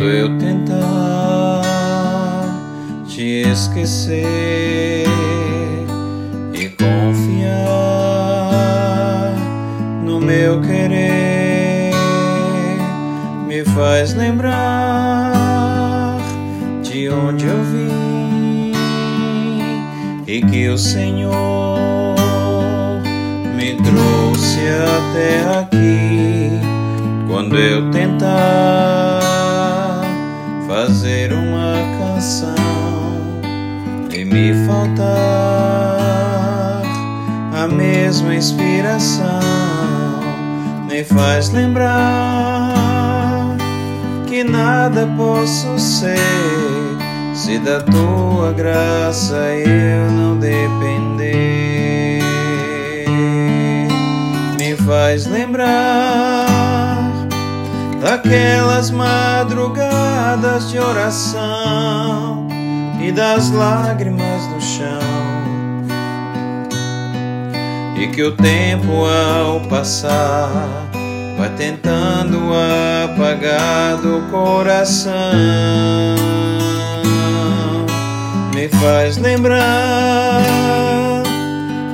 Quando eu tentar te esquecer e confiar no meu querer, me faz lembrar de onde eu vim e que o Senhor me trouxe até aqui. Quando eu tentar fazer uma canção e me faltar a mesma inspiração, me faz lembrar que nada posso ser se da tua graça eu não depender. Me faz lembrar daquelas madrugadas de oração e das lágrimas no chão. E que o tempo ao passar vai tentando apagar do coração. Me faz lembrar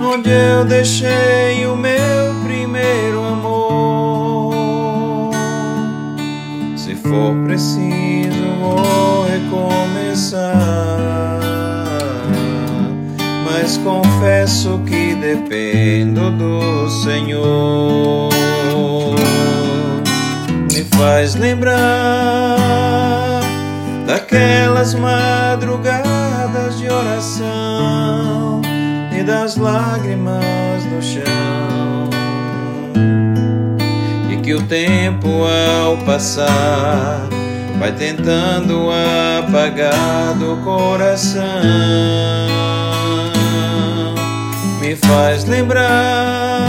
onde eu deixei o meu primeiro amor. Se for preciso, vou recomeçar. Mas confesso que dependo do Senhor. Me faz lembrar daquelas madrugadas de oração e das lágrimas no chão. Que o tempo ao passar vai tentando apagar do coração. Me faz lembrar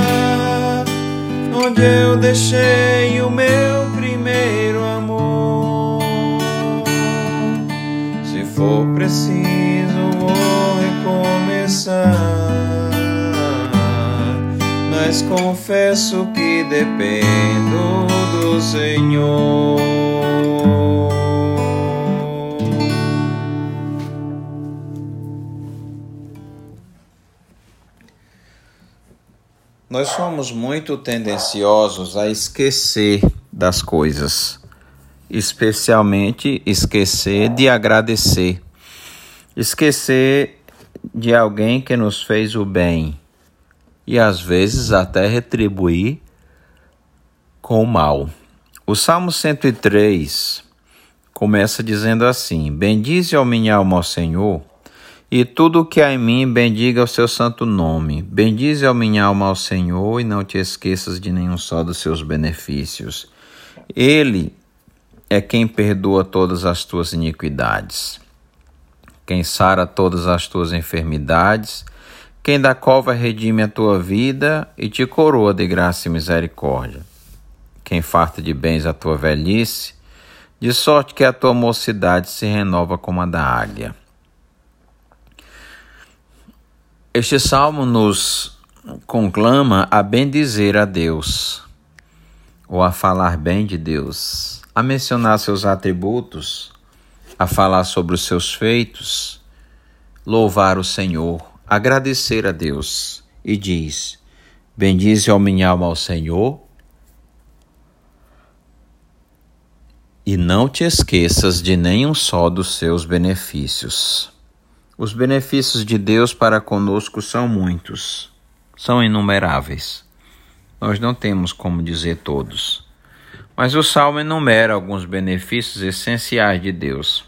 onde eu deixei o meu primeiro amor. Se for preciso, vou recomeçar. Mas confesso que dependo do Senhor. Nós somos muito tendenciosos a esquecer das coisas, especialmente esquecer de agradecer, esquecer de alguém que nos fez o bem e às vezes até retribuir com o mal. O Salmo 103 começa dizendo assim: Bendize ao minha alma ao Senhor e tudo o que há em mim, bendiga o seu santo nome. Bendize a minha alma ao Senhor e não te esqueças de nenhum só dos seus benefícios. Ele é quem perdoa todas as tuas iniquidades, quem sara todas as tuas enfermidades, quem da cova redime a tua vida e te coroa de graça e misericórdia, quem farta de bens a tua velhice, de sorte que a tua mocidade se renova como a da águia. Este salmo nos conclama a bendizer a Deus, ou a falar bem de Deus, a mencionar seus atributos, a falar sobre os seus feitos, louvar o Senhor, agradecer a Deus. E diz: Bendize a minha alma ao Senhor. E não te esqueças de nenhum só dos seus benefícios. Os benefícios de Deus para conosco são muitos, são inumeráveis. Nós não temos como dizer todos. Mas o salmo enumera alguns benefícios essenciais de Deus.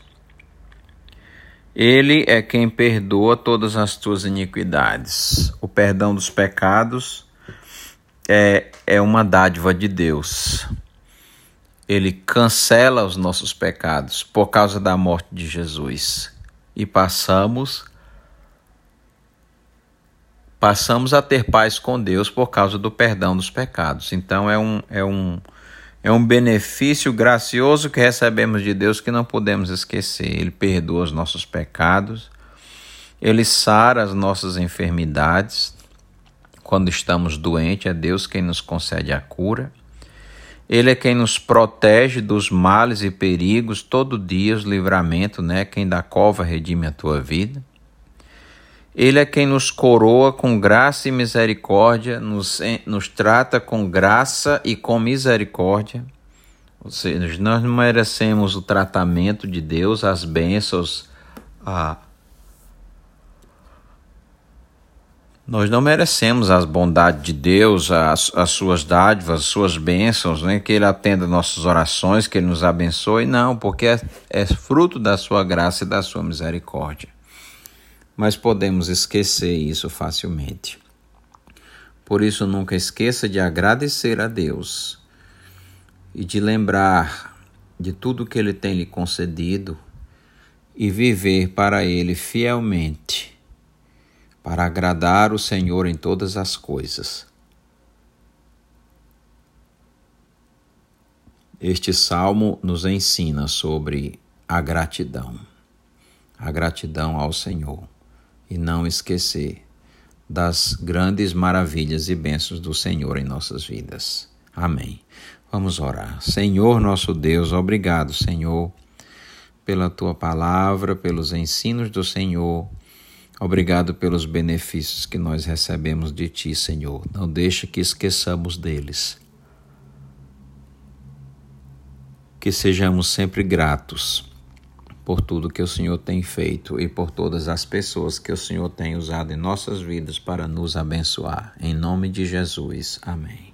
Ele é quem perdoa todas as tuas iniquidades. O perdão dos pecados é, é uma dádiva de Deus. Ele cancela os nossos pecados por causa da morte de Jesus e passamos passamos a ter paz com Deus por causa do perdão dos pecados. Então é um é um é um benefício gracioso que recebemos de Deus que não podemos esquecer. Ele perdoa os nossos pecados, ele sara as nossas enfermidades. Quando estamos doentes, é Deus quem nos concede a cura. Ele é quem nos protege dos males e perigos, todo dia os livramento, né? Quem da cova redime a tua vida. Ele é quem nos coroa com graça e misericórdia, nos, nos trata com graça e com misericórdia. Ou seja, nós não merecemos o tratamento de Deus, as bênçãos, a Nós não merecemos as bondades de Deus, as, as suas dádivas, as suas bênçãos, né? que Ele atenda nossas orações, que Ele nos abençoe, não, porque é, é fruto da sua graça e da sua misericórdia. Mas podemos esquecer isso facilmente. Por isso, nunca esqueça de agradecer a Deus e de lembrar de tudo que Ele tem lhe concedido e viver para Ele fielmente para agradar o Senhor em todas as coisas. Este salmo nos ensina sobre a gratidão, a gratidão ao Senhor e não esquecer das grandes maravilhas e bênçãos do Senhor em nossas vidas. Amém. Vamos orar. Senhor nosso Deus, obrigado, Senhor, pela tua palavra, pelos ensinos do Senhor Obrigado pelos benefícios que nós recebemos de Ti, Senhor. Não deixe que esqueçamos deles. Que sejamos sempre gratos por tudo que o Senhor tem feito e por todas as pessoas que o Senhor tem usado em nossas vidas para nos abençoar. Em nome de Jesus. Amém.